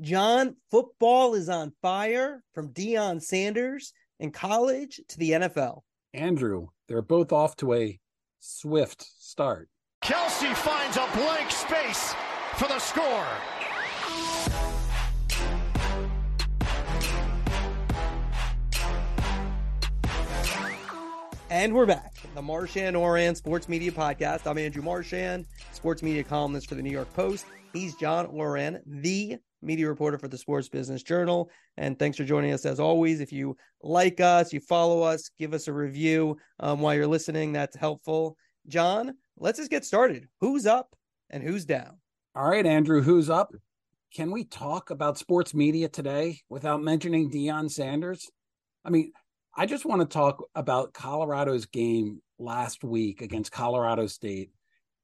John, football is on fire from Deion Sanders in college to the NFL. Andrew, they're both off to a swift start. Kelce finds a blank space for the score. And we're back. The Marchand Ourand Sports Media Podcast. I'm Andrew Marchand, sports media columnist for the New York Post. He's John Ourand, the media reporter for the Sports Business Journal. And thanks for joining us as always. If you like us, you follow us, give us a review um, while you're listening. That's helpful. John, let's just get started. Who's up and who's down? All right, Andrew, who's up? Can we talk about sports media today without mentioning Deion Sanders? I mean, I just want to talk about Colorado's game last week against Colorado State.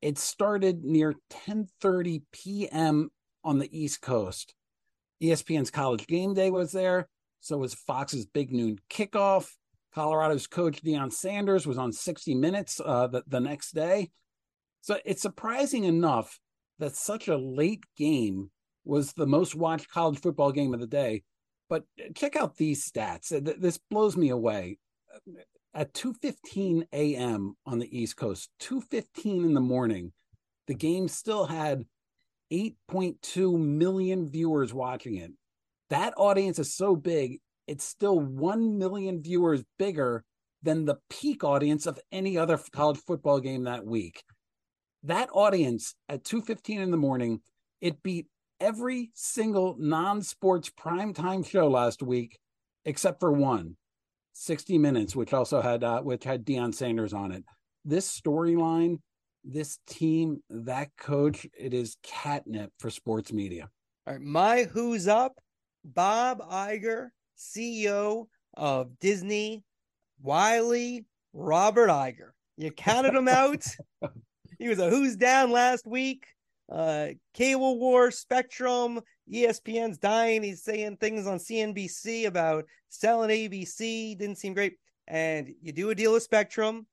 It started near 10:30 p.m. on the East Coast. ESPN's College Game Day was there, so was Fox's Big Noon Kickoff. Colorado's coach Deion Sanders was on 60 Minutes uh, the, the next day. So it's surprising enough that such a late game was the most watched college football game of the day but check out these stats. This blows me away. At 2:15 a.m. on the East Coast, 2:15 in the morning, the game still had 8.2 million viewers watching it. That audience is so big, it's still 1 million viewers bigger than the peak audience of any other college football game that week. That audience at 2:15 in the morning, it beat every single non-sports primetime show last week, except for one, 60 Minutes, which also had uh, which had Deion Sanders on it. This storyline, this team, that coach, it is catnip for sports media. All right, my who's up, Bob Iger, CEO of Disney, Wiley, Robert Iger. You counted him out. he was a who's down last week uh cable war spectrum espn's dying he's saying things on cnbc about selling abc didn't seem great and you do a deal with spectrum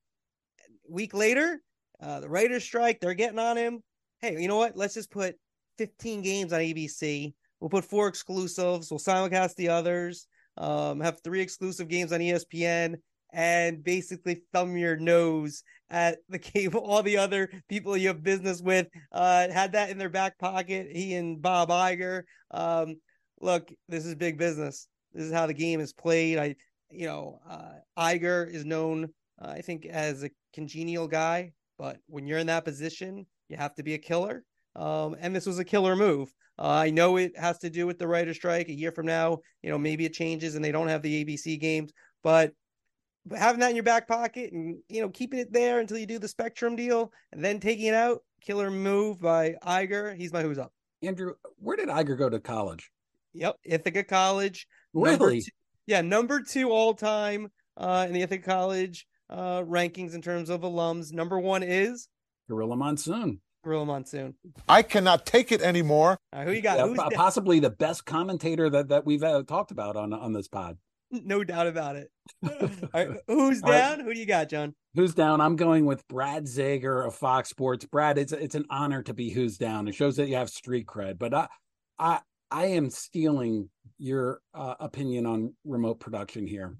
week later uh the Raiders strike they're getting on him. Hey you know what? Let's just put 15 games on abc we'll put four exclusives. We'll simulcast the others. Um have three exclusive games on espn and basically thumb your nose at the cable all the other people you have business with. Uh had that in their back pocket he and bob Iger. Um look this is big business. This is how the game is played. I you know uh Iger is known uh, i think as a congenial guy but when you're in that position you have to be a killer um and this was a killer move uh, i know it has to do with the writer strike a year from now you know maybe it changes and they don't have the abc games but having that in your back pocket and you know keeping it there until you do the Spectrum deal and then taking it out, killer move by Iger. He's my who's up. Andrew, where did Iger go to college? Yep, Ithaca College. Really? Two, yeah, number two all time uh, in the Ithaca College uh, rankings in terms of alums. Number one is Gorilla Monsoon. Gorilla Monsoon. I cannot take it anymore. Right, who you got? Yeah, possibly the best commentator that, that we've uh, talked about on on this pod. no doubt about it. right, who's down? Right. Who do you got, John? Who's down? I'm going with Brad Zager of Fox Sports. Brad, it's it's an honor to be who's down. It shows that you have street cred. But I I I am stealing your uh, opinion on remote production here.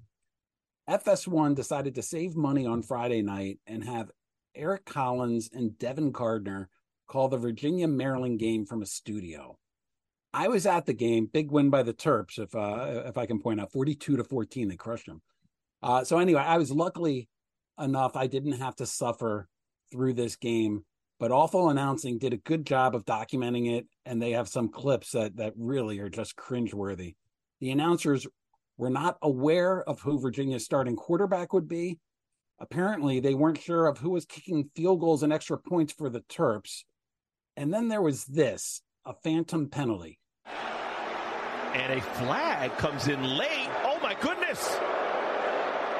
FS1 decided to save money on Friday night and have Eric Collins and Devin Gardner call the Virginia Maryland game from a studio. I was at the game, big win by the Terps, if uh, if I can point out, forty-two to fourteen, they crushed them. Uh, so anyway, I was luckily enough I didn't have to suffer through this game. But Awful Announcing did a good job of documenting it, and they have some clips that that really are just cringeworthy. The announcers were not aware of who Virginia's starting quarterback would be. Apparently, they weren't sure of who was kicking field goals and extra points for the Terps. And then there was this a phantom penalty. And a flag comes in late. Oh my goodness.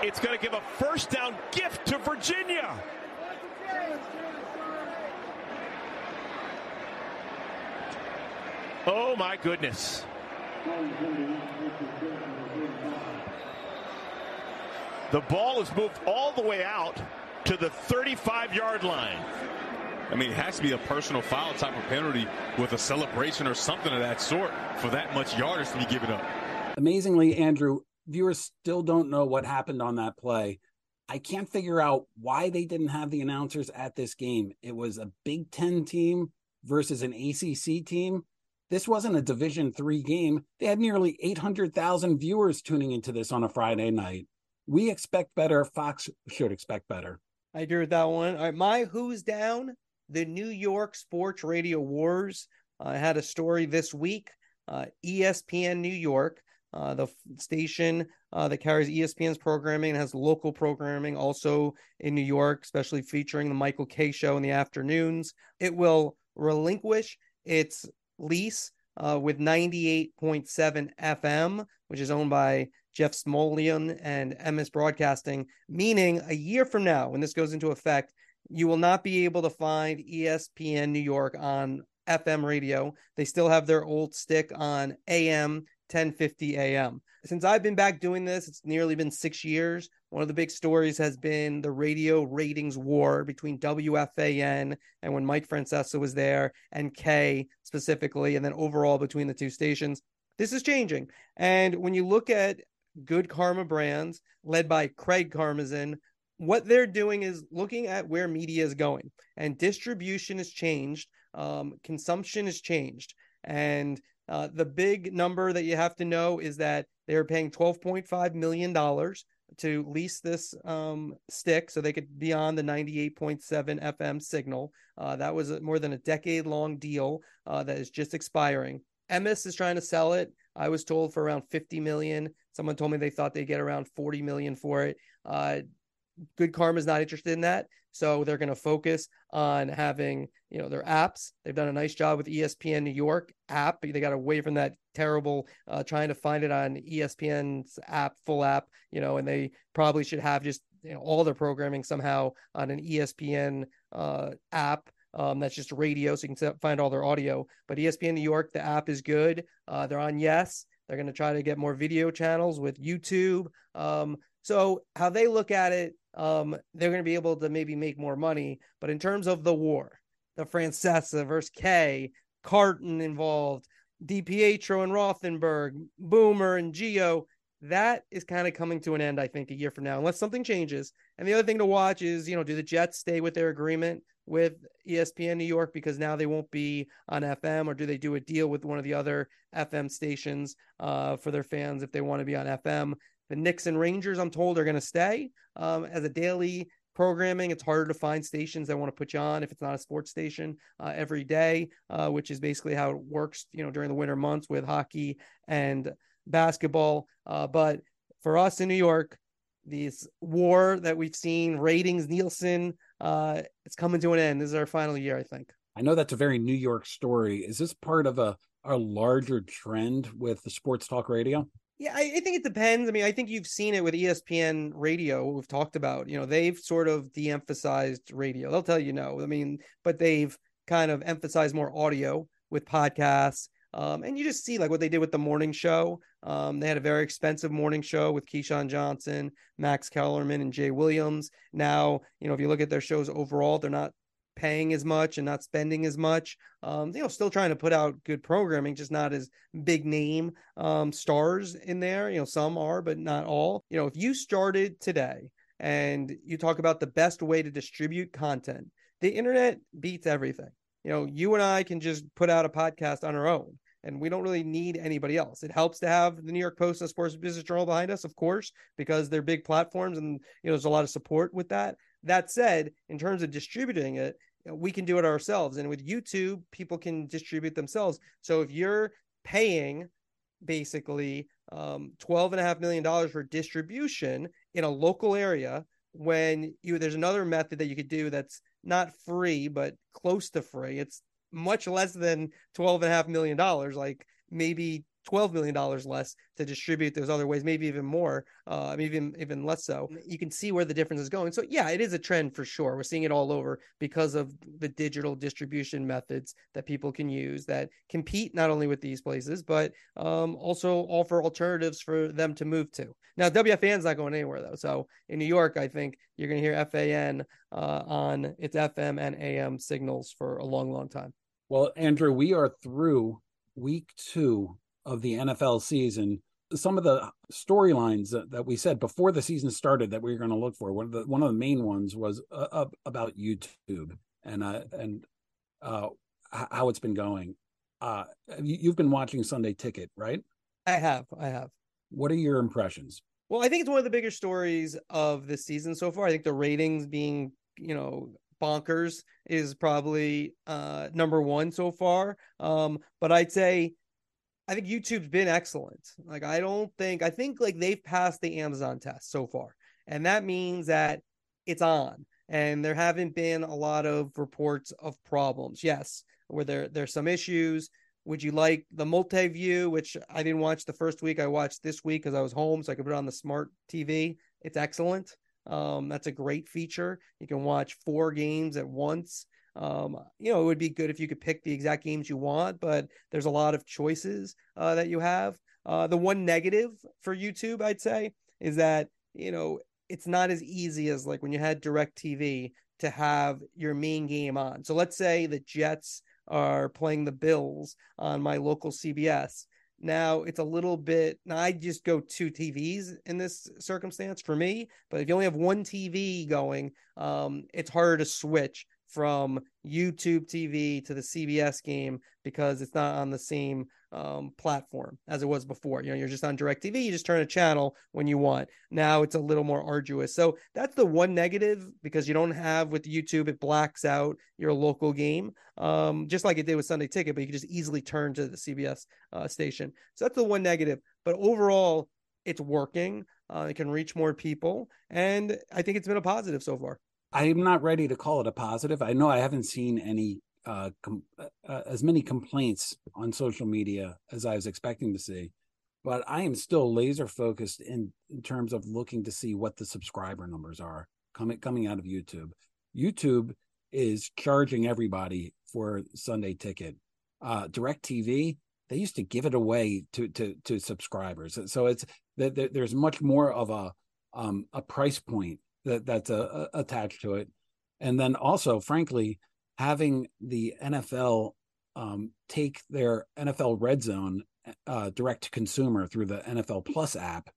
It's going to give a first down gift to Virginia. Oh my goodness. The ball is moved all the way out to the 35 yard line. I mean, it has to be a personal foul type of penalty with a celebration or something of that sort for that much yardage to be given up. Amazingly, Andrew, viewers still don't know what happened on that play. I can't figure out why they didn't have the announcers at this game. It was a Big Ten team versus an ACC team. This wasn't a Division three game. They had nearly 800,000 viewers tuning into this on a Friday night. We expect better. Fox should expect better. I agree with that one. All right, my who's down? The New York Sports Radio Wars. I had a story this week. Uh, ESPN New York, uh, the f- station uh, that carries ESPN's programming has local programming also in New York, especially featuring the Michael Kay show in the afternoons. It will relinquish its lease uh, with 98.7 FM, which is owned by Jeff Smulyan and Emmis Broadcasting, meaning a year from now, when this goes into effect, you will not be able to find ESPN New York on FM radio. They still have their old stick on AM 1050 AM. Since I've been back doing this, it's nearly been six years. One of the big stories has been the radio ratings war between WFAN and when Mike Francesa was there and Kay specifically, and then overall between the two stations. This is changing. And when you look at Good Karma Brands, led by Craig Karmazin, what they're doing is looking at where media is going and distribution has changed um, consumption has changed and uh, the big number that you have to know is that they're paying $12.5 million to lease this um, stick so they could be on the 98.7 FM signal. Uh, that was a, more than a decade long deal uh, that is just expiring. Emmis is trying to sell it. I was told for around 50 million. Someone told me they thought they'd get around 40 million for it. Uh, Good Karma is not interested in that. So they're going to focus on having, you know, their apps. They've done a nice job with ESPN New York app. They got away from that terrible uh, trying to find it on ESPN's app, full app, you know, and they probably should have just you know, all their programming somehow on an ESPN uh, app. Um, that's just radio, so you can find all their audio. But ESPN New York, the app is good. Uh, they're on Yes. They're going to try to get more video channels with YouTube. Um, so how they look at it um, they're going to be able to maybe make more money. But in terms of the war, the Francesa versus Kay, Carton involved, DiPietro and Rothenberg, Boomer and Gio, that is kind of coming to an end, I think, a year from now, unless something changes. And the other thing to watch is, you know, do the Jets stay with their agreement with ESPN New York because now they won't be on FM, or do they do a deal with one of the other FM stations uh, for their fans if they want to be on FM? The Knicks and Rangers, I'm told, are going to stay um, as a daily programming. It's harder to find stations that want to put you on if it's not a sports station uh, every day, uh, which is basically how it works, you know, during the winter months with hockey and basketball. Uh, but for us in New York, this war that we've seen, ratings, Nielsen, uh, it's coming to an end. This is our final year, I think. I know that's a very New York story. Is this part of a, a larger trend with the sports talk radio? Yeah, I, I, think it depends. I mean, I think you've seen it with ESPN radio. We've talked about, you know, they've sort of de emphasized radio. They'll tell you no. I mean, but they've kind of emphasized more audio with podcasts. Um, and you just see like what they did with the morning show. Um, they had a very expensive morning show with Keyshawn Johnson, Max Kellerman, and Jay Williams. Now, you know, if you look at their shows overall, they're not paying as much and not spending as much. Um, you know, still trying to put out good programming, just not as big name um, stars in there. You know, some are, but not all. You know, if you started today and you talk about the best way to distribute content, the internet beats everything. You know, you and I can just put out a podcast on our own and we don't really need anybody else. It helps to have the New York Post and Sports Business Journal behind us, of course, because they're big platforms and you know there's a lot of support with that. That said, in terms of distributing it, we can do it ourselves. And with YouTube, people can distribute themselves. So if you're paying basically um, $12.5 million for distribution in a local area, when you there's another method that you could do that's not free, but close to free. It's much less than $12.5 million, like maybe twelve million dollars less to distribute those other ways, maybe even more, uh, even even less so. You can see where the difference is going. So yeah, it is a trend for sure. We're seeing it all over because of the digital distribution methods that people can use that compete not only with these places but um, also offer alternatives for them to move to. Now WFAN's not going anywhere though. So in New York, I think you're going to hear FAN uh, on its FM and AM signals for a long, long time. Well, Andrew, we are through week two of the NFL season. Some of the storylines that, that we said before the season started that we were going to look for one of the one of the main ones was uh, about YouTube and uh, and uh, how it's been going. Uh, you've been watching Sunday Ticket, right? I have. I have. What are your impressions? Well, I think it's one of the bigger stories of this season so far. I think the ratings being, you know, bonkers is probably uh number one so far. Um, but I'd say I think YouTube's been excellent. Like I don't think I think like they've passed the Amazon test so far. And that means that it's on. And there haven't been a lot of reports of problems. Yes, where there there's some issues. Would you like the multi view, which I didn't watch the first week? I watched this week because I was home, so I could put it on the smart TV. It's excellent. Um, that's a great feature. You can watch four games at once. Um, you know, it would be good if you could pick the exact games you want, but there's a lot of choices uh, that you have. Uh, the one negative for YouTube, I'd say, is that you know it's not as easy as like when you had Direct TV to have your main game on. So let's say the Jets are playing the Bills on my local CBS. Now it's a little bit. Now I just go two TVs in this circumstance for me, but if you only have one TV going, um, it's harder to switch from YouTube TV to the CBS game because it's not on the same um, platform as it was before. You know, you're just on DirecTV, you just turn a channel when you want. Now it's a little more arduous. So that's the one negative because you don't have with YouTube, it blacks out your local game, um, just like it did with Sunday Ticket, but you can just easily turn to the CBS uh, station. So that's the one negative. But overall, it's working. Uh, it can reach more people. And I think it's been a positive so far. I'm not ready to call it a positive. I know I haven't seen any uh, com- uh, uh, as many complaints on social media as I was expecting to see, but I am still laser focused in, in terms of looking to see what the subscriber numbers are coming coming out of YouTube. YouTube is charging everybody for Sunday Ticket. Uh, Direct TV they used to give it away to to to subscribers, so it's that there's much more of a um, a price point that that's uh, attached to it. And then also, frankly, having the NFL um, take their NFL Red Zone uh, direct to consumer through the NFL Plus app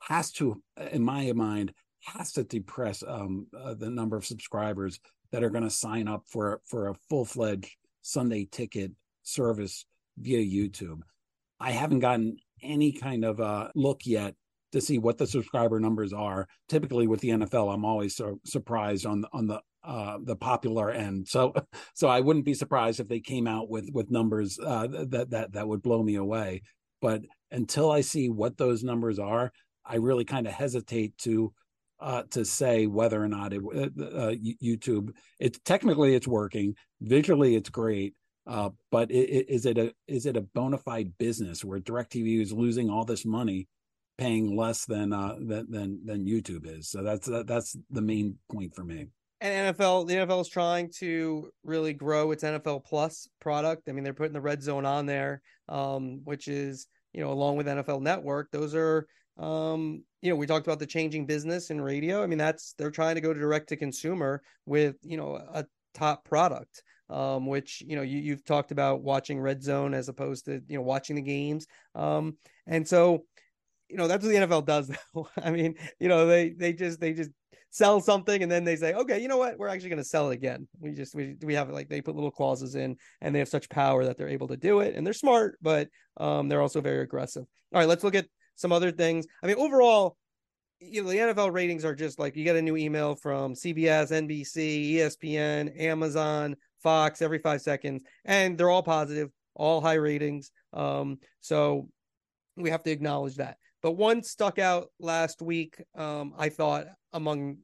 has to, in my mind, has to depress um, uh, the number of subscribers that are going to sign up for for a full fledged Sunday ticket service via YouTube. I haven't gotten any kind of uh, look yet to see what the subscriber numbers are. Typically with the NFL, I'm always so surprised on on the uh, the popular end. So so I wouldn't be surprised if they came out with with numbers uh, that that that would blow me away. But until I see what those numbers are, I really kind of hesitate to uh, to say whether or not it uh, uh YouTube. It's technically it's working. Visually, it's great. Uh, but is it a is it a bona fide business where Directv is losing all this money paying less than uh than than, than YouTube is. So that's that, that's the main point for me. And NFL, the NFL is trying to really grow its NFL Plus product. I mean, they're putting the red zone on there, um, which is you know along with NFL Network. Those are um, you know we talked about the changing business in radio. I mean, that's they're trying to go direct to consumer with you know a top product um, which you know you, you've talked about watching red zone as opposed to you know watching the games um, and so you know that's what the NFL does though. I mean, you know, they they just they just sell something and then they say, okay, you know what, we're actually going to sell it again. We just we we have like they put little clauses in and they have such power that they're able to do it and they're smart, but um they're also very aggressive. All right, let's look at some other things. I mean, overall, you know, the NFL ratings are just like you get a new email from CBS, NBC, ESPN, Amazon, Fox every five seconds, and they're all positive, all high ratings. Um, so we have to acknowledge that. But one stuck out last week, um, I thought, among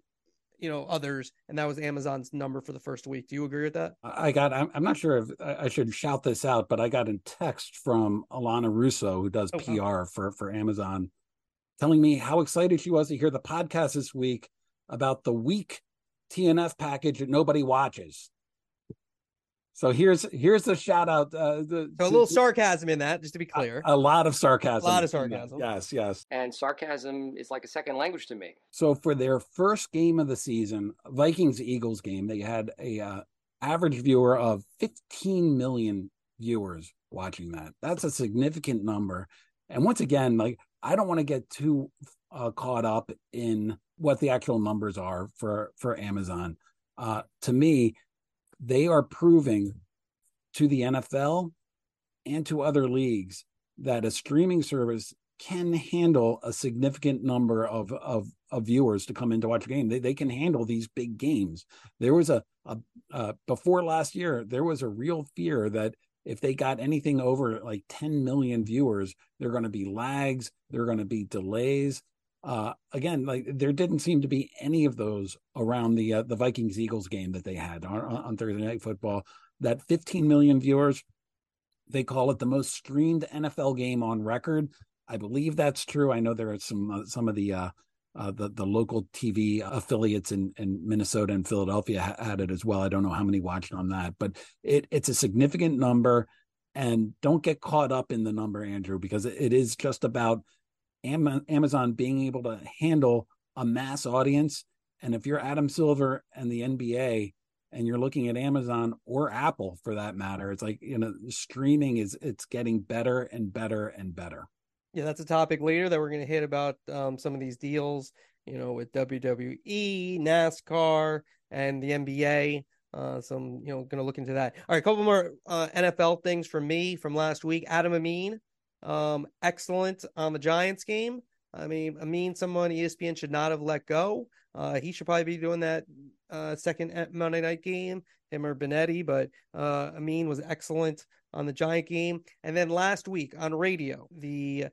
you know others, and that was Amazon's number for the first week. Do you agree with that? I got. I'm, I'm not sure if I should shout this out, but I got a text from Alana Russo, who does Oh. PR for for Amazon, telling me how excited she was to hear the podcast this week about the week TNF package that nobody watches. So here's here's the shout out. Uh, the, So a little sarcasm in that, just to be clear. a lot of sarcasm. A lot of sarcasm. Yes, yes. and sarcasm is like a second language to me. So for their first game of the season, Vikings Eagles game, they had a uh, average viewer of 15 million viewers watching that. That's a significant number. And once again, like I don't want to get too uh, caught up in what the actual numbers are for for Amazon. Uh, to me, they are proving to the NFL and to other leagues that a streaming service can handle a significant number of of, of viewers to come in to watch a game. They they can handle these big games. There was a, a uh, before last year, there was a real fear that if they got anything over like 10 million viewers, they're going to be lags, they're going to be delays. Uh, again, like there didn't seem to be any of those around the uh, the Vikings Eagles game that they had on, on Thursday Night Football. That 15 million viewers, they call it the most streamed NFL game on record. I believe that's true. I know there are some uh, some of the uh, uh, the the local TV affiliates in, in Minnesota and Philadelphia ha- had it as well. I don't know how many watched on that, but it it's a significant number. And don't get caught up in the number, Andrew, because it, it is just about Amazon being able to handle a mass audience. And if you're Adam Silver and the NBA, and you're looking at Amazon or Apple for that matter, it's like you know streaming is it's getting better and better and better. Yeah, that's a topic later that we're going to hit about um, some of these deals, you know, with WWE, NASCAR, and the NBA. Uh, so I'm, you know, going to look into that. All right, a couple more uh, NFL things from me from last week. Adam Amin, um, excellent on the Giants game. I mean, Amin, someone ESPN should not have let go. Uh, he should probably be doing that uh, second Monday night game, him or Benetti. But uh, Amin was excellent on the Giant game. And then last week on radio, the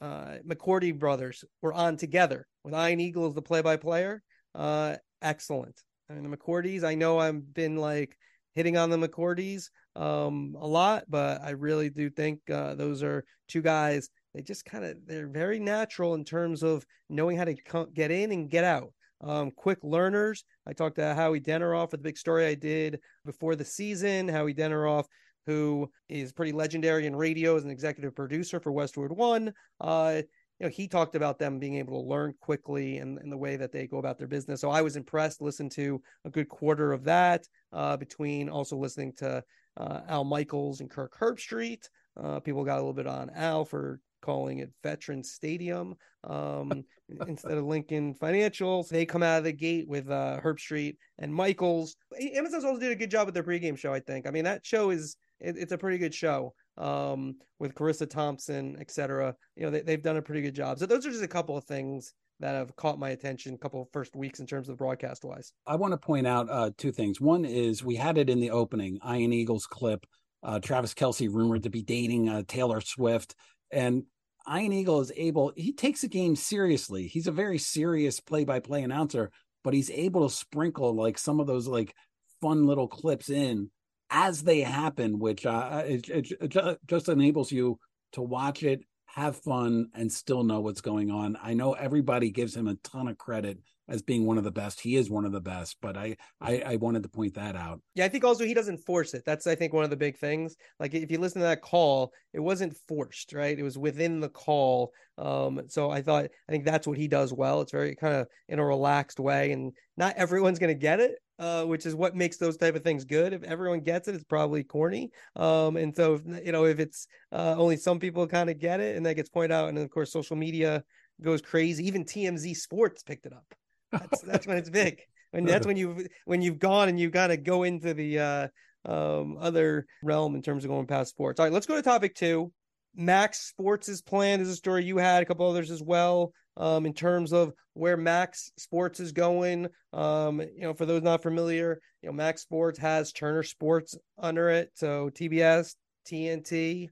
uh, McCourty brothers were on together with Ian Eagle as the play-by-player. Uh, excellent. I mean, the McCourtys, I know I've been like hitting on the McCourties um, a lot, but I really do think uh, those are two guys. They just kind of they're very natural in terms of knowing how to co- get in and get out. Um, quick learners. I talked to Howie Deneroff for the big story I did before the season. Howie Deneroff who is pretty legendary in radio as an executive producer for Westwood One. Uh, you know, he talked about them being able to learn quickly and, and the way that they go about their business. So I was impressed. Listened to a good quarter of that uh, between also listening to uh, Al Michaels and Kirk Herbstreit. Uh, people got a little bit on Al for calling it Veteran Stadium um, instead of Lincoln Financial. They come out of the gate with uh, Herbstreit and Michaels. Amazon's also did a good job with their pregame show. I think. I mean, that show is it, it's a pretty good show um, with Charissa Thompson, etc. You know, they, they've done a pretty good job. So those are just a couple of things that have caught my attention. A couple first weeks in terms of broadcast wise. I want to point out uh, two things. One is we had it in the opening, Ian Eagles clip. Uh, Travis Kelce rumored to be dating uh, Taylor Swift, and Ian Eagle is able. He takes the game seriously. He's a very serious play-by-play announcer, but he's able to sprinkle like some of those like fun little clips in as they happen, which uh, it, it, it just enables you to watch it, have fun, and still know what's going on. I know everybody gives him a ton of credit as being one of the best. He is one of the best, but I, I, I wanted to point that out. Yeah, I think also he doesn't force it. That's I think one of the big things. Like if you listen to that call, it wasn't forced, right? It was within the call. Um, so I thought I think that's what he does well. It's very kind of in a relaxed way, and not everyone's going to get it. Uh, which is what makes those type of things good. If everyone gets it, it's probably corny. Um, and so if, you know if it's uh, only some people kind of get it, and that gets pointed out, and of course social media goes crazy. Even TMZ Sports picked it up. That's that's when it's big. And that's when you've when you've gone and you've got to go into the uh, um, other realm in terms of going past sports. All right, let's go to topic two. Max Sports' plan is a story you had, a couple others as well. Um, in terms of where Max Sports is going, um, you know, for those not familiar, you know, Max Sports has Turner Sports under it, so TBS, TNT,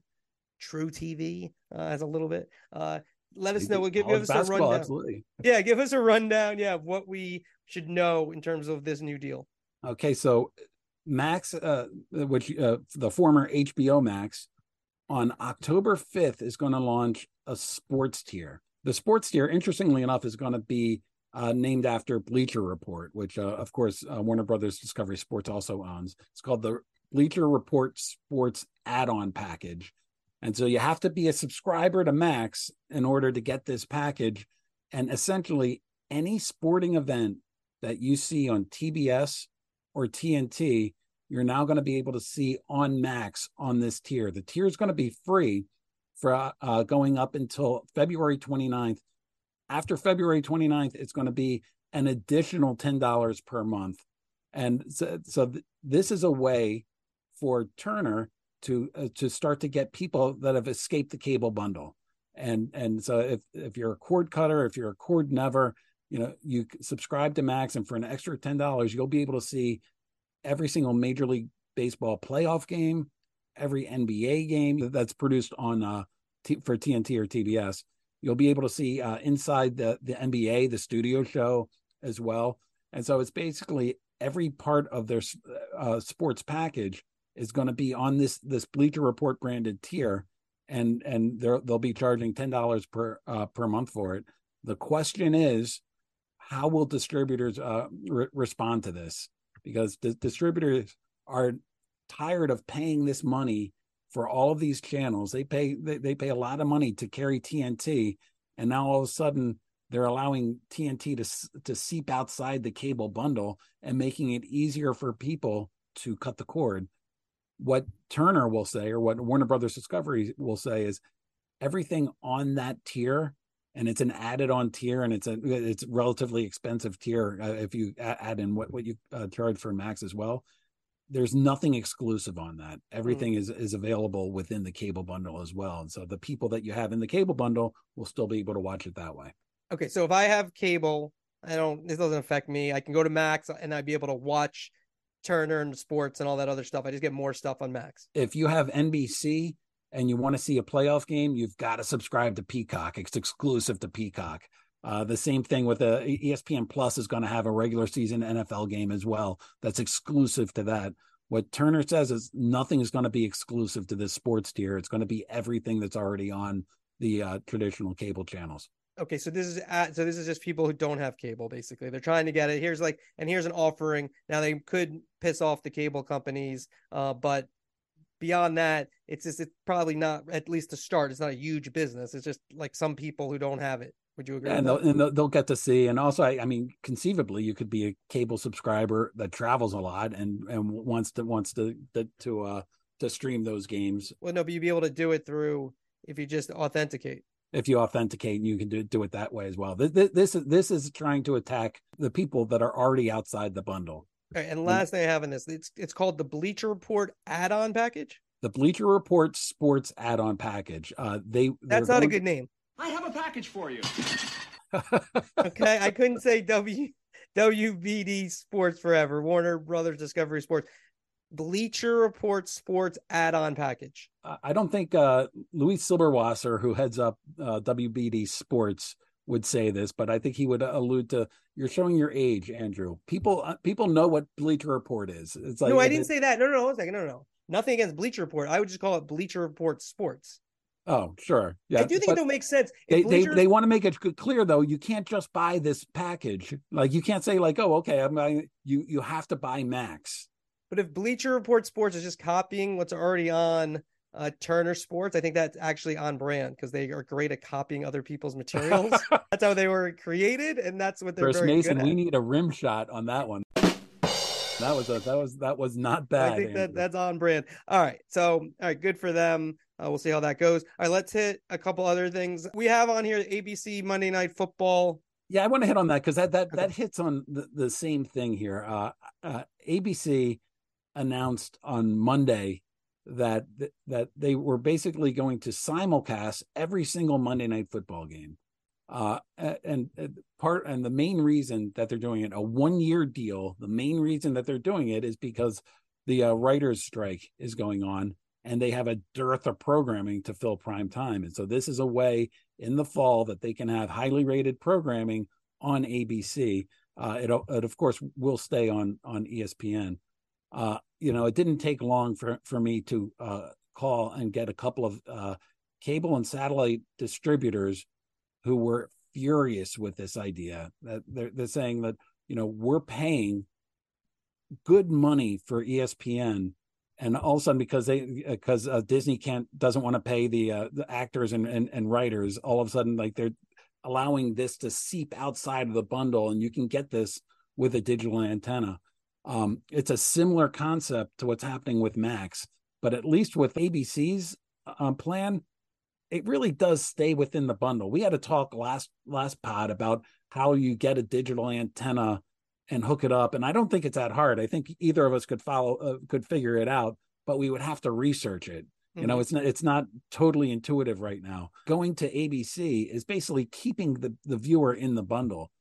truTV uh, has a little bit. Uh, let us know. do Give, give us a rundown. Absolutely. Yeah, give us a rundown. Yeah, of what we should know in terms of this new deal. Okay, so Max, uh, which uh, the former HBO Max, on October 5th is going to launch a sports tier. The sports tier, interestingly enough, is going to be uh, named after Bleacher Report, which, uh, of course, uh, Warner Brothers Discovery Sports also owns. It's called the Bleacher Report Sports Add-on Package, and so you have to be a subscriber to Max in order to get this package. And essentially, any sporting event that you see on TBS or TNT, you're now going to be able to see on Max on this tier. The tier is going to be free for uh, going up until February 29th. After February 29th, it's going to be an additional $10 per month. And so, so th- this is a way for Turner to uh, to start to get people that have escaped the cable bundle. And and so if if you're a cord cutter, if you're a cord never, you know, you subscribe to Max and for an extra $10, you'll be able to see every single Major League Baseball playoff game, every NBA game that's produced on uh, T- for TNT or TBS. You'll be able to see uh, inside the the NBA, the studio show as well. And so it's basically every part of their uh, sports package is going to be on this this Bleacher Report branded tier, and and they'll they'll be charging ten dollars per uh, per month for it. The question is, how will distributors uh, re- respond to this? Because the distributors are tired of paying this money for all of these channels. They pay they, they pay a lot of money to carry TNT, and now all of a sudden they're allowing TNT to to seep outside the cable bundle and making it easier for people to cut the cord. What Turner will say, or what Warner Brothers Discovery will say, is everything on that tier, and it's an added-on tier, and it's a it's relatively expensive tier uh, if you add in what what you uh, charge for Max as well there's nothing exclusive on that. Everything mm. is is available within the cable bundle as well. And so the people that you have in the cable bundle will still be able to watch it that way. Okay, so if I have cable, I don't this doesn't affect me. I can go to Max and I'd be able to watch Turner and sports and all that other stuff. I just get more stuff on Max. If you have NBC and you want to see a playoff game, you've got to subscribe to Peacock. It's exclusive to Peacock. Uh, the same thing with the ESPN Plus is going to have a regular season NFL game as well. That's exclusive to that. What Turner says is nothing is going to be exclusive to this sports tier. It's going to be everything that's already on the uh, traditional cable channels. Okay, so this is at, so this is just people who don't have cable. Basically, they're trying to get it. Here's like, and here's an offering. Now they could piss off the cable companies, uh, but beyond that, it's just it's probably not at least to start. It's not a huge business. It's just like some people who don't have it. Would you agree? And, they'll, and they'll, they'll, get to see, and also, I, I, mean, conceivably, you could be a cable subscriber that travels a lot and and wants to wants to to to, uh, to stream those games. Well, no, but you'd be able to do it through if you just authenticate. If you authenticate, you can do do it that way as well. This this is this is trying to attack the people that are already outside the bundle. Right, and last thing I have in this, it's it's called the Bleacher Report add-on package. The Bleacher Report Sports add-on package. Uh, they that's not a good name. I have a package for you. okay, I couldn't say W WBD Sports Forever, Warner Brothers Discovery Sports. Bleacher Report Sports add-on package. I don't think uh, Luis Silberwasser, who heads up uh, WBD Sports, would say this, but I think he would allude to you're showing your age, Andrew. People uh, people know what Bleacher Report is. It's like no, I didn't say that. No, no, no, one second. No, no, no. Nothing against Bleacher Report. I would just call it Bleacher Report Sports. Oh, sure. Yeah. I do think it'll make sense. They, Bleachers... they, they want to make it clear though, you can't just buy this package. Like you can't say like, oh, okay, I'm buying you you have to buy Max. But if Bleacher Report Sports is just copying what's already on uh, Turner Sports, I think that's actually on brand because they are great at copying other people's materials. that's how they were created, and that's what they're Chris very Mason, good we need a rim shot on that one. That was a, that was that was not bad. I think that that's on brand. All right, so all right, good for them. Uh, we'll see how that goes. All right, let's hit a couple other things. We have on here ABC Monday Night Football. Yeah, I want to hit on that because that that okay. that hits on the, the same thing here. Uh, uh, ABC announced on Monday that that they were basically going to simulcast every single Monday Night Football game. Uh, and, and part and the main reason that they're doing it a one year deal. The main reason that they're doing it is because the uh, writers' strike is going on and they have a dearth of programming to fill prime time. And so this is a way in the fall that they can have highly rated programming on ABC. Uh, it, it, of course will stay on on ESPN. Uh, you know, it didn't take long for for me to uh, call and get a couple of uh, cable and satellite distributors who were furious with this idea. That they're, they're saying that you know we're paying good money for ESPN and all of a sudden because they because uh, Disney can't doesn't want to pay the uh, the actors and, and and writers all of a sudden like they're allowing this to seep outside of the bundle and you can get this with a digital antenna um, it's a similar concept to what's happening with max but at least with abc's uh, plan it really does stay within the bundle we had a talk last last pod about how you get a digital antenna and hook it up. And I don't think it's that hard. I think either of us could follow, uh, could figure it out, but we would have to research it. Mm-hmm. You know, mm-hmm. it's not, it's not totally intuitive right now. Going to ABC is basically keeping the, the viewer in the bundle.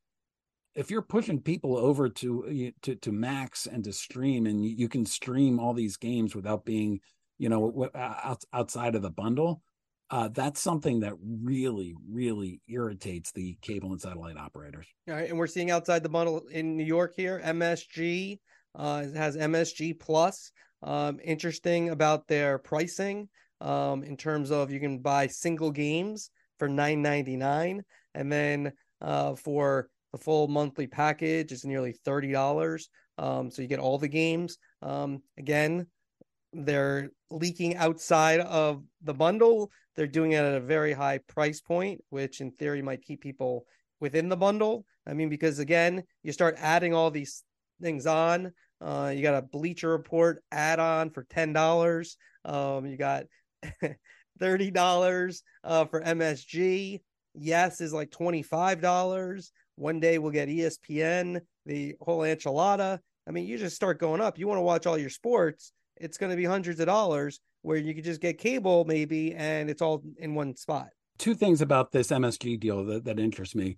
If you're pushing people over to, to, to Max and to stream and you can stream all these games without being, you know, outside of the bundle, uh, that's something that really, really irritates the cable and satellite operators. All right, and we're seeing outside the bundle in New York here, MSG uh, has MSG Plus. Um, interesting about their pricing um, in terms of you can buy single games for nine ninety nine, and then uh, for the full monthly package, is nearly thirty dollars. Um, so you get all the games. Um, again, they're leaking outside of the bundle. They're doing it at a very high price point, which in theory might keep people within the bundle. I mean, because again, you start adding all these things on. Uh, you got a Bleacher Report add on for ten dollars. Um, you got thirty dollars uh, for MSG. Yes is like twenty five dollars. One day we'll get ESPN, the whole enchilada. I mean, you just start going up. You want to watch all your sports it's going to be hundreds of dollars where you could just get cable maybe and it's all in one spot. Two things about this MSG deal that, that interest me.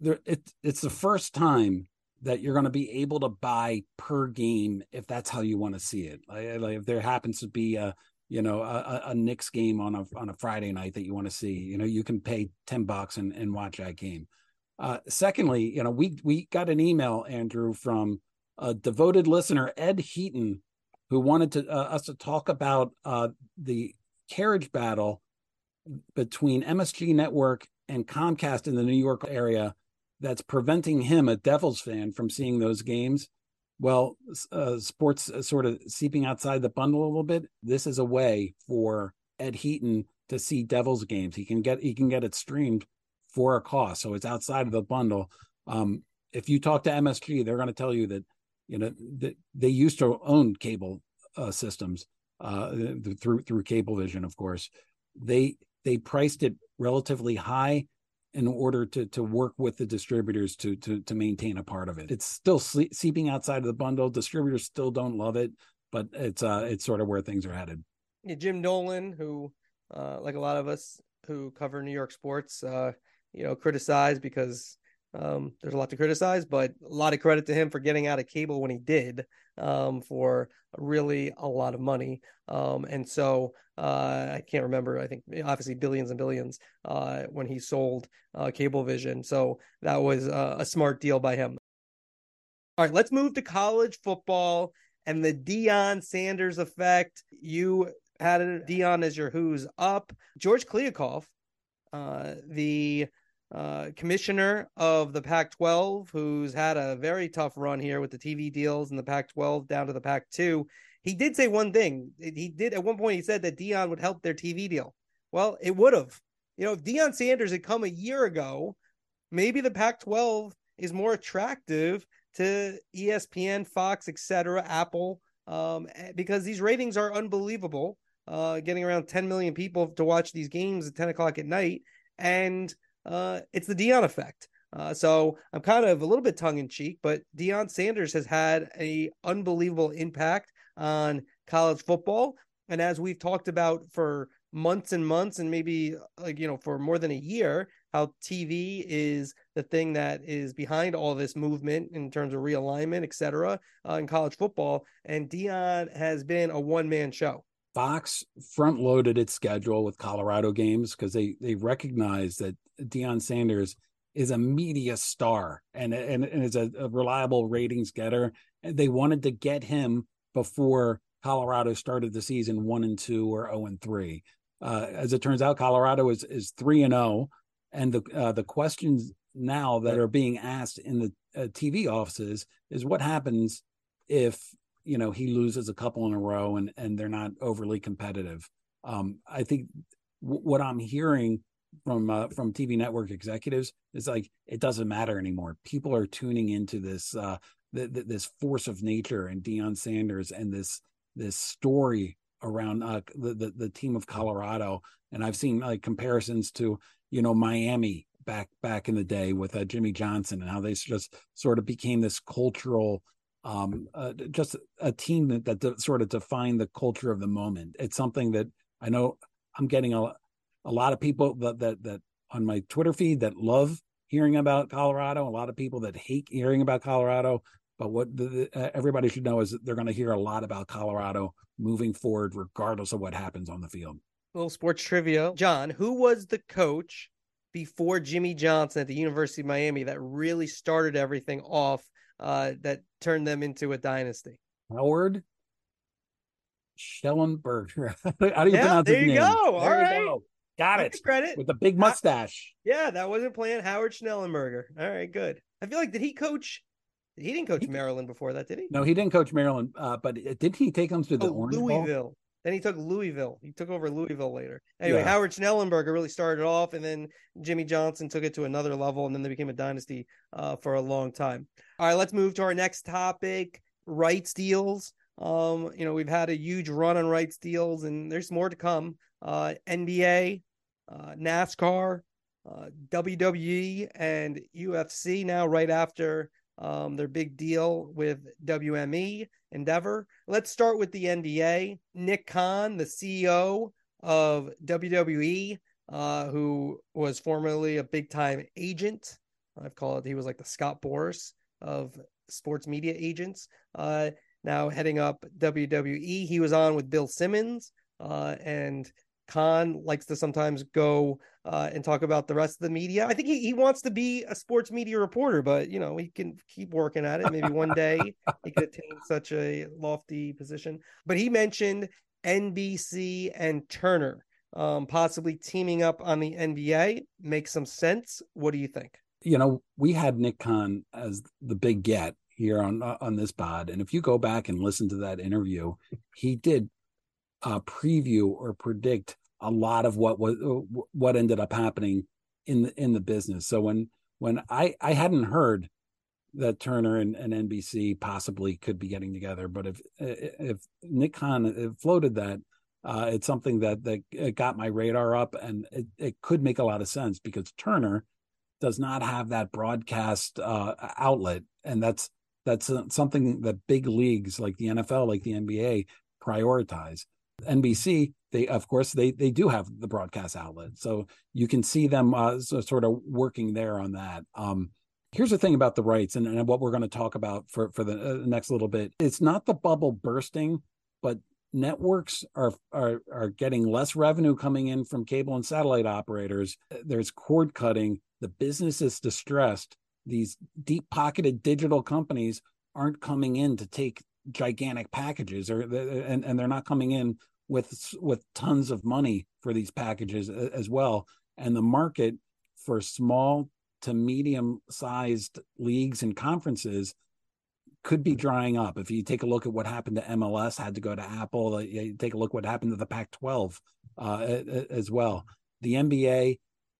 There, it, it's the first time that you're going to be able to buy per game if that's how you want to see it. Like, like if there happens to be a you know a, a Knicks game on a on a Friday night that you want to see, you know you can pay ten bucks and, and watch that game. Uh, secondly, you know we we got an email Andrew from a devoted listener Ed Heaton who wanted to, uh, us to talk about uh, the carriage battle between MSG Network and Comcast in the New York area that's preventing him, a Devils fan, from seeing those games. Well, uh, sports sort of seeping outside the bundle a little bit. This is a way for Ed Heaton to see Devils games. He can get he can get it streamed for a cost, so it's outside of the bundle. Um, if you talk to MSG, they're going to tell you that you know they, they used to own cable uh, systems uh, through through cablevision of course. They they priced it relatively high in order to to work with the distributors to to to maintain a part of it. It's still seeping outside of the bundle. Distributors still don't love it but it's uh it's sort of where things are headed. Yeah, jim Dolan who uh like a lot of us who cover new york sports uh you know criticize because um, there's a lot to criticize, but a lot of credit to him for getting out of cable when he did um, for really a lot of money. Um, and so uh, I can't remember. I think obviously billions and billions uh, when he sold uh, Cablevision. So that was a smart deal by him. All right, let's move to college football and the Deion Sanders effect. You had Deion as your who's up. George Kliavkoff, uh, the uh, commissioner of the Pac 12, who's had a very tough run here with the TV deals in the Pac 12 down to the Pac 2. He did say one thing. He did at one point, he said that Deion would help their TV deal. Well, it would have. You know, if Deion Sanders had come a year ago, maybe the Pac 12 is more attractive to ESPN, Fox, etc., Apple, um, eh, because these ratings are unbelievable. Uh, getting around 10 million people to watch these games at 10 o'clock at night. And uh, it's the Deion effect. Uh, so I'm kind of a little bit tongue in cheek, but Deion Sanders has had a unbelievable impact on college football, and as we've talked about for months and months, and maybe like you know for more than a year, how TV is the thing that is behind all this movement in terms of realignment, et cetera, uh, in college football, and Deion has been a one man show. Fox front loaded its schedule with Colorado games because they they recognize that Deion Sanders is a media star and and, and is a, a reliable ratings getter. And they wanted to get him before Colorado started the season one and two or zero and three. Uh, as it turns out, Colorado is is three and zero, and the uh, the questions now that are being asked in the uh, TV offices is what happens if you know he loses a couple in a row and and they're not overly competitive. Um, I think w- what I'm hearing from uh, from TV network executives is like it doesn't matter anymore. People are tuning into this uh, th- th- this force of nature and Deion Sanders and this this story around uh, the, the the team of Colorado. And I've seen like comparisons to you know Miami back back in the day with uh, Jimmy Johnson and how they just sort of became this cultural um, uh, just a team that, that de- sort of defined the culture of the moment. It's something that I know I'm getting a, a lot of people that, that, that on my Twitter feed that love hearing about Colorado, a lot of people that hate hearing about Colorado. But what the, uh, everybody should know is they're going to hear a lot about Colorado moving forward, regardless of what happens on the field. little sports trivia. John, who was the coach before Jimmy Johnson at the University of Miami that really started everything off uh, that turned them into a dynasty? Howard Schellenberger. How do you Yeah, pronounce there his you name? go. There All you right. go. Got Give it. Credit. With the big mustache. Yeah, that wasn't planned. Howard Schnellenberger. All right, good. I feel like did he coach? He didn't coach He- Maryland before that, did he? No, he didn't coach Maryland, uh, but didn't he take them to the oh, Orange Bowl? Then he took Louisville. He took over Louisville later. Anyway, Yeah. Howard Schnellenberger really started off, and then Jimmy Johnson took it to another level, and then they became a dynasty uh, for a long time. All right, let's move to our next topic: rights deals. Um, you know, we've had a huge run on rights deals, and there's more to come. Uh, NBA, uh, NASCAR, uh, WWE, and UFC now right after um, their big deal with WME Endeavor. Let's start with the NBA. Nick Khan, the CEO of WWE, uh, who was formerly a big time agent. I've called he was like the Scott Boras of sports media agents. Uh, now heading up WWE. He was on with Bill Simmons, uh, and Khan likes to sometimes go uh, and talk about the rest of the media. I think he, he wants to be a sports media reporter, but you know he can keep working at it. Maybe one day he could attain such a lofty position. But he mentioned NBC and Turner um, possibly teaming up on the NBA. Makes some sense. What do you think? You know, we had Nick Khan as the big get here on uh, on this pod, and if you go back and listen to that interview, he did uh, preview or predict a lot of what was what ended up happening in the in the business. So when when I I hadn't heard that Turner and, and NBC possibly could be getting together, but if if Nick Khan floated that, uh, it's something that that it got my radar up, and it, it could make a lot of sense because Turner does not have that broadcast uh, outlet, and that's that's something that big leagues like the NFL, like the NBA, prioritize. NBC, they of course they they do have the broadcast outlet, so you can see them uh, so, sort of working there on that. Um, here's the thing about the rights and, and what we're going to talk about for for the uh, next little bit. It's not the bubble bursting, but networks are are are getting less revenue coming in from cable and satellite operators. There's cord cutting. The business is distressed. These deep pocketed digital companies aren't coming in to take gigantic packages or and, and they're not coming in with with tons of money for these packages as well. And the market for small to medium sized leagues and conferences could be drying up. If you take a look at what happened to MLS had to go to Apple you take a look what happened to the Pac-12 uh, as well. The NBA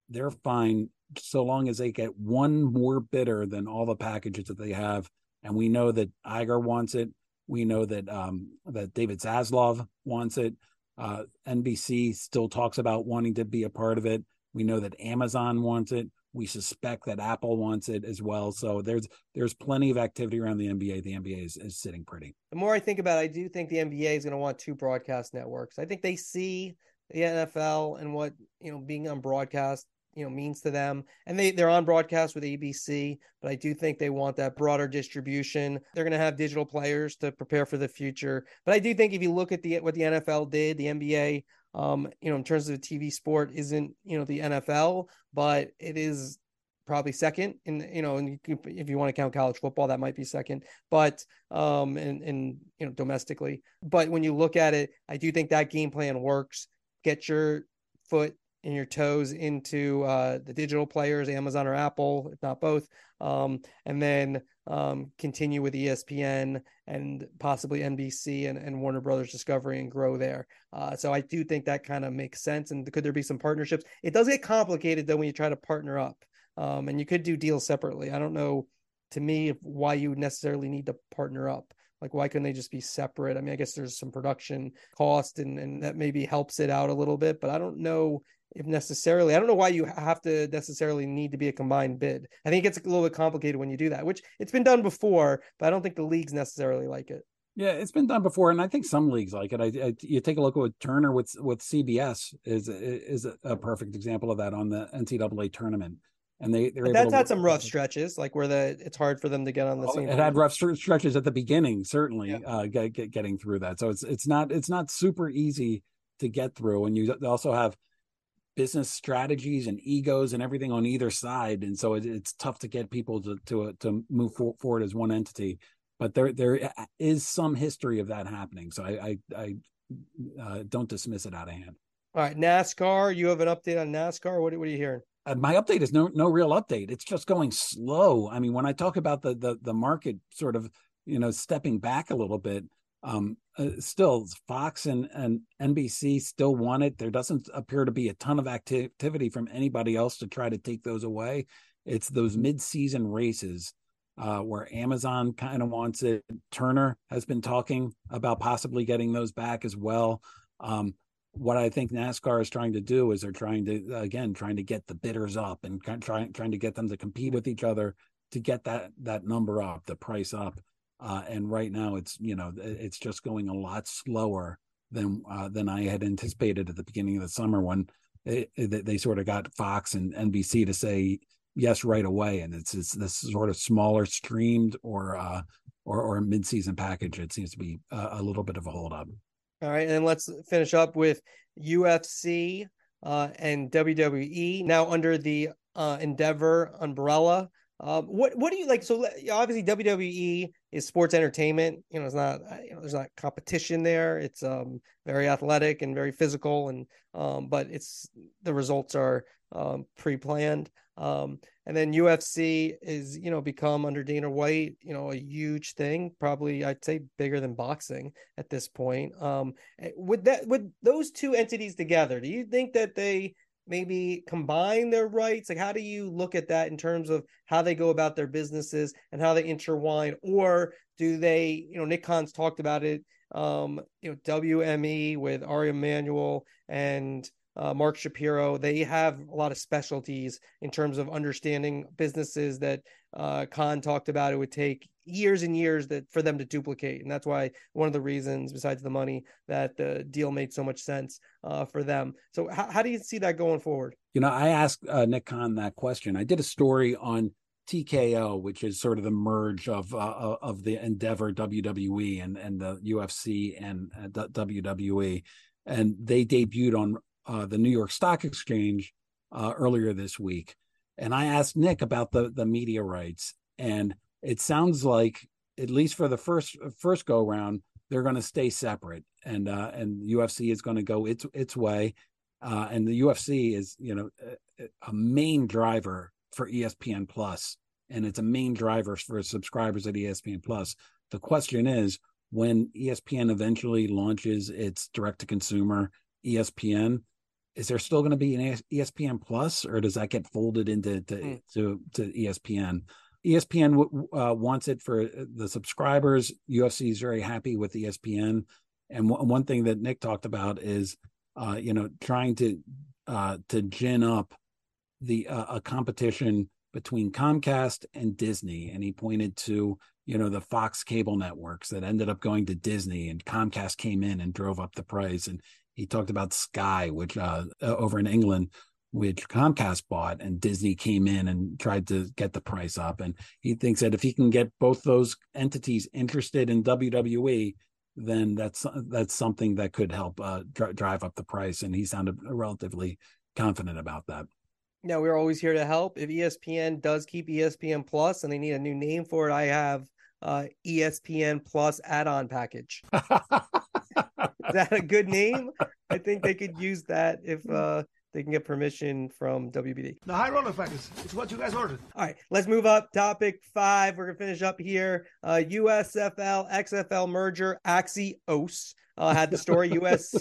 they're fine so long as they get one more bidder than all the packages that they have. And we know that Iger wants it we know that um, that David Zaslav wants it. Uh, NBC still talks about wanting to be a part of it. We know that Amazon wants it. We suspect that Apple wants it as well. So there's there's plenty of activity around the NBA. The NBA is, is sitting pretty. The more I think about it, I do think the NBA is going to want two broadcast networks. I think they see the NFL and what you know being on broadcast you know means to them. And they they're on broadcast with ABC, but I do think they want that broader distribution. They're going to have digital players to prepare for the future. But I do think if you look at the what the NFL did, the NBA um, you know, in terms of a TV sport, isn't you know the NFL, but it is probably second in you know and you if you want to count college football that might be second but um and and you know domestically but when you look at it i do think that game plan works get your foot and your toes into uh, the digital players amazon or apple if not both um, and then um, continue with espn and possibly nbc and, and warner brothers discovery and grow there uh, so i do think that kind of makes sense and could there be some partnerships it does get complicated though when you try to partner up um, and you could do deals separately. I don't know to me why you necessarily need to partner up. Like why couldn't they just be separate? I mean, I guess there's some production cost and and that maybe helps it out a little bit, but I don't know if necessarily I don't know why you have to necessarily need to be a combined bid. I think it gets a little bit complicated when you do that, which it's been done before, but I don't think the leagues necessarily like it. Yeah, it's been done before, and I think some leagues like it. I, I you take a look at Turner with with CBS is is a perfect example of that on the NCAA tournament and they they're that's had some rough stretches, like where the it's hard for them to get on the same. It had rough stretches at the beginning, certainly, yeah. uh, get, get, getting through that. So it's it's not it's not super easy to get through, and you also have business strategies and egos and everything on either side, and so it, it's tough to get people to to to move for, forward as one entity. But there there is some history of that happening, so I I, I uh, don't dismiss it out of hand. All right, NASCAR. You have an update on NASCAR. What what are you hearing? uh, my update is no no real update. It's just going slow. I mean, when I talk about the the the market sort of you know stepping back a little bit, um, uh, still Fox and and NBC still want it. There doesn't appear to be a ton of acti- activity from anybody else to try to take those away. It's those mid season races. Uh, where Amazon kind of wants it. Turner has been talking about possibly getting those back as well. Um, what I think NASCAR is trying to do is they're trying to again trying to get the bidders up and trying trying to get them to compete with each other to get that that number up, the price up. Uh, and right now, it's you know it's just going a lot slower than uh, than I had anticipated at the beginning of the summer when it, it, they sort of got Fox and NBC to say yes right away, and it's, it's this sort of smaller streamed or uh, or or mid season package. It seems to be a, a little bit of a holdup. All right, and let's finish up with UFC uh, and WWE now under the uh, Endeavor umbrella. Uh, what what do you like? So obviously WWE is sports entertainment. You know, it's not you know there's not competition there. It's um very athletic and very physical, and um but it's the results are um pre-planned. Um, and then UFC is, you know, become under Dana White, you know, a huge thing, probably I'd say bigger than boxing at this point. Um, eh, with that, with those two entities together, do you think that they maybe combine their rights? Like, how do you look at that in terms of how they go about their businesses and how they intertwine? Or do they, you know, Nick Khan's talked about it, um, you know, WME with Ari Emanuel and uh, Mark Shapiro, they have a lot of specialties in terms of understanding businesses that uh, Khan talked about. It would take years and years that for them to duplicate, and that's why one of the reasons, besides the money, that the deal made so much sense uh, for them. So, how, how do you see that going forward? You know, I asked uh, Nick Khan that question. I did a story on TKO, which is sort of the merge of uh, of the Endeavor WWE and and the UFC and uh, WWE, and they debuted on uh, the New York Stock Exchange uh, earlier this week, and I asked Nick about the the media rights, and it sounds like at least for the first first go round, they're going to stay separate, and uh, and UFC is going to go its its way, uh, and the UFC is you know a, a main driver for ESPN Plus, and it's a main driver for subscribers at ESPN Plus. The question is when ESPN eventually launches its direct to consumer ESPN, is there still going to be an ESPN Plus, or does that get folded into to mm. to, to, ESPN? ESPN uh, wants it for uh, the subscribers. UFC is very happy with ESPN, and w- one thing that Nick talked about is, uh, you know, trying to uh, to gin up the uh, a competition between Comcast and Disney, and he pointed to you know the Fox cable networks that ended up going to Disney, and Comcast came in and drove up the price, and he talked about Sky, which uh, over in England which Comcast bought, and Disney came in and tried to get the price up. And he thinks that if he can get both those entities interested in WWE, then that's that's something that could help uh, dr- drive up the price. And he sounded relatively confident about that. Now we're always here to help. If ESPN does keep ESPN Plus and they need a new name for it, I have uh, ESPN Plus add-on package. Is that a good name? I think they could use that if uh, they can get permission from WBD. The high roller factors. It's what you guys ordered. All right, let's move up. Topic five. We're gonna finish up here. Uh, USFL XFL merger. Axios uh, had the story. US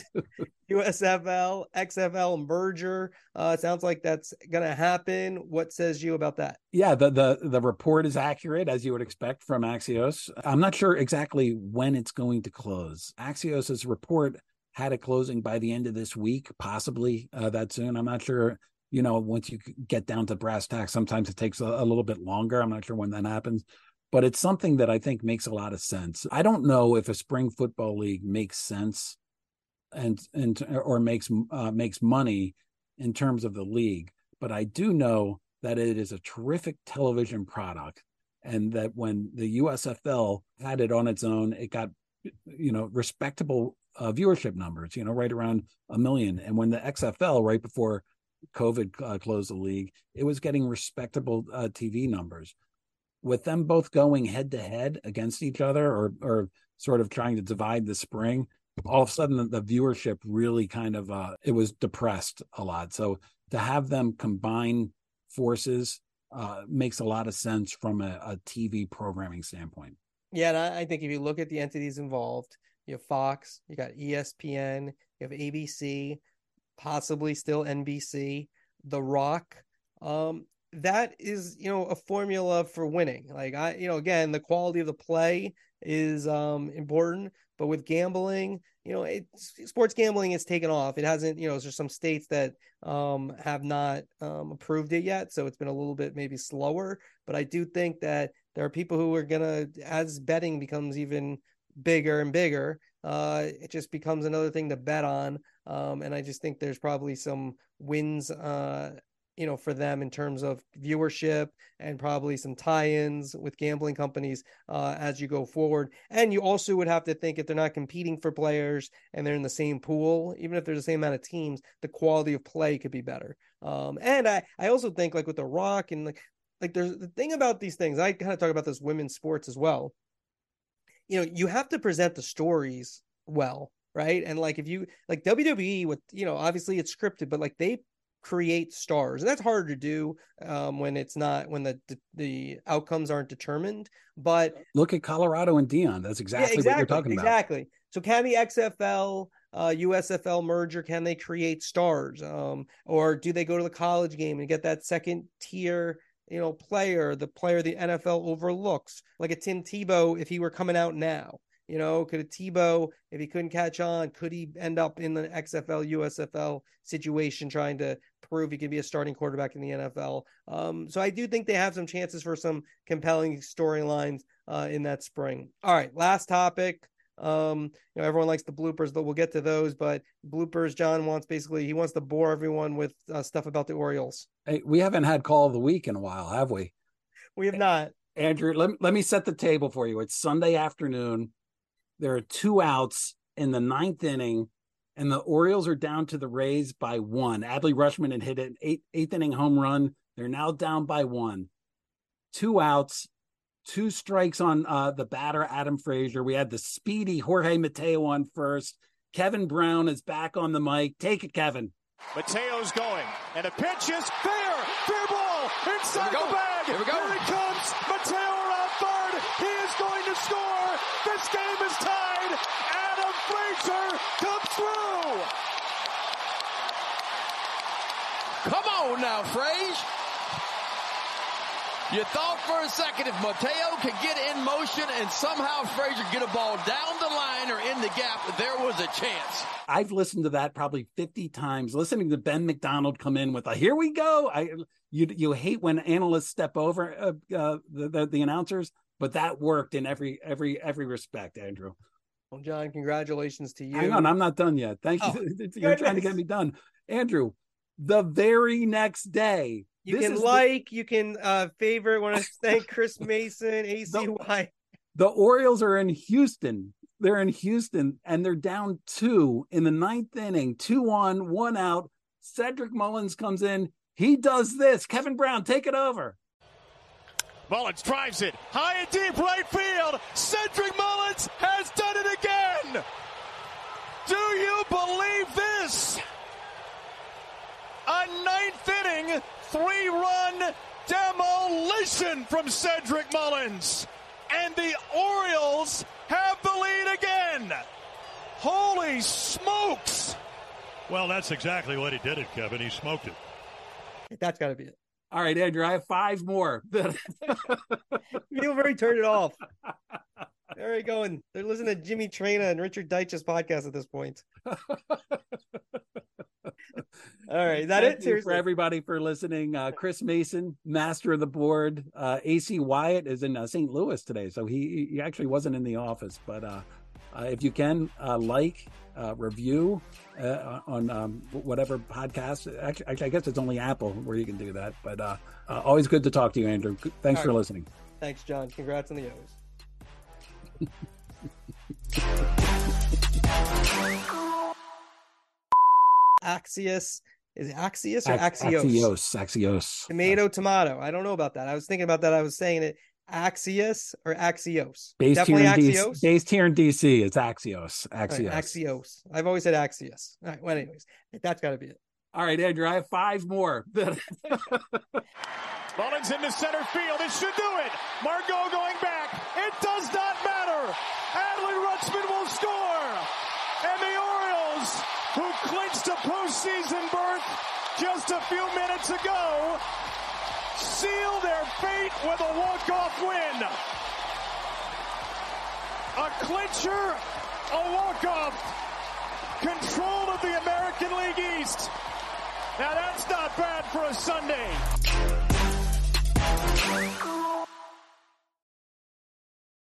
USFL XFL merger. Uh, it sounds like that's gonna happen. What says you about that? Yeah, the the the report is accurate as you would expect from Axios. I'm not sure exactly when it's going to close. Axios's report had a closing by the end of this week, possibly uh, that soon. I'm not sure. You know, once you get down to brass tacks, sometimes it takes a, a little bit longer. I'm not sure when that happens, but it's something that I think makes a lot of sense. I don't know if a spring football league makes sense and and or makes uh, makes money in terms of the league, but I do know that it is a terrific television product, and that when the USFL had it on its own, it got you know respectable uh, viewership numbers, you know, right around a million. And when the XFL, right before COVID uh, closed the league, it was getting respectable uh, TV numbers. With them both going head to head against each other, or or sort of trying to divide the spring, all of a sudden the, the viewership really kind of uh, it was depressed a lot. So to have them combine forces uh, makes a lot of sense from a, a TV programming standpoint. Yeah, I think if you look at the entities involved, you have Fox, you got ESPN, you have ABC, possibly still NBC, The Rock. Um, that is, you know, a formula for winning. Like I, you know, again, the quality of the play is um important, but with gambling, you know, sports gambling has taken off. It hasn't, you know, there's some states that um have not um approved it yet, so it's been a little bit maybe slower. But I do think that there are people who are gonna, as betting becomes even bigger and bigger, uh, it just becomes another thing to bet on. Um, and I just think there's probably some wins, uh, you know, for them in terms of viewership and probably some tie-ins with gambling companies uh, as you go forward. And you also would have to think if they're not competing for players and they're in the same pool, even if there's the same amount of teams, the quality of play could be better. Um, and I, I also think like with the Rock and like like there's the thing about these things. I kind of talk about this women's sports as well you know you have to present the stories well right and like if you like wwe with you know obviously it's scripted but like they create stars and that's hard to do um, when it's not when the, the, the outcomes aren't determined but look at colorado and Deion that's exactly, yeah, exactly what you're talking about exactly so can the xfl uh, USFL merger, can they create stars? Um, or do they go to the college game and get that second tier you know, player, the player the NFL overlooks, like a Tim Tebow, if he were coming out now, you know, could a Tebow, if he couldn't catch on, could he end up in the XFL, USFL situation trying to prove he could be a starting quarterback in the NFL? Um, so I do think they have some chances for some compelling storylines uh, in that spring. All right, last topic. Um, you know, everyone likes the bloopers, but we'll get to those. But bloopers, John wants basically he wants to bore everyone with uh, stuff about the Orioles. Hey, we haven't had call of the week in a while, have we? We have not. Andrew, let, let me set the table for you. It's Sunday afternoon. There are two outs in the ninth inning, and the Orioles are down to the Rays by one. Adley Rutschman had hit an eight, eighth inning home run. They're now down by one. Two outs two strikes on uh, the batter, Adam Frazier. We had the speedy Jorge Mateo on first. Kevin Brown is back on the mic. Take it, Kevin. Mateo's going, and the pitch is fair. Fair ball inside the bag. Here we go. Here he comes. Mateo around third. He is going to score. This game is tied. Adam Frazier comes through. Come on now, Frazier. You thought for a second if Mateo could get in motion and somehow Frazier get a ball down the line or in the gap, there was a chance. I've listened to that probably 50 times, listening to Ben McDonald come in with a here we go. I you you hate when analysts step over uh, uh, the, the, the announcers, but that worked in every every every respect, Andrew. Well, John, congratulations to you. Hang on, I'm not done yet. Thank oh, you. You're trying to get me done. Andrew, the very next day. You This can is the- like, you can uh favorite. Want to thank Chris Mason, ACY. the Orioles are in Houston. They're in Houston and they're down two in the ninth inning, two on, one out. Cedric Mullins comes in. He does this. Kevin Brown, take it over. Mullins drives it high and deep right field. Cedric Mullins has done it again. Do you believe this? A ninth inning, three run demolition from Cedric Mullins. And the Orioles have the lead again. Holy smokes! Well, that's exactly what he did it, Kevin. He smoked it. That's got to be it. All right, Andrew, I have five more. Feel very turned it off. There you going. They're listening to Jimmy Traina and Richard Deitch's podcast at this point. All right, is that Thank it? Seriously. for everybody for listening. Uh, Chris Mason, master of the board. Uh, AC Wyatt is in uh, St. Louis today, so he he actually wasn't in the office. But uh, uh, if you can uh, like, uh, review uh, on um, whatever podcast. Actually, actually, I guess it's only Apple where you can do that. But uh, uh, always good to talk to you, Andrew. Thanks All for right. listening. Thanks, John. Congrats on the O's. Axios. Is it Axios or Axios? Axios. Axios. Tomato, tomato. I don't know about that. I was thinking about that. I was saying it Axios or Axios. Based Definitely here, in Axios. DC, based here in DC, it's Axios. All right, Axios. Axios. I've always said Axios. All right. Well, anyways, that's got to be it. All right, Andrew, I have five more. Mullins into center field. It should do it. Margot going back. It does not matter. Adley Rutschman will score. And the Orioles, who clinched a postseason berth just a few minutes ago, seal their fate with a walk-off win. A clincher, a walk-off, control of the American League East. Now that's not bad for a Sunday.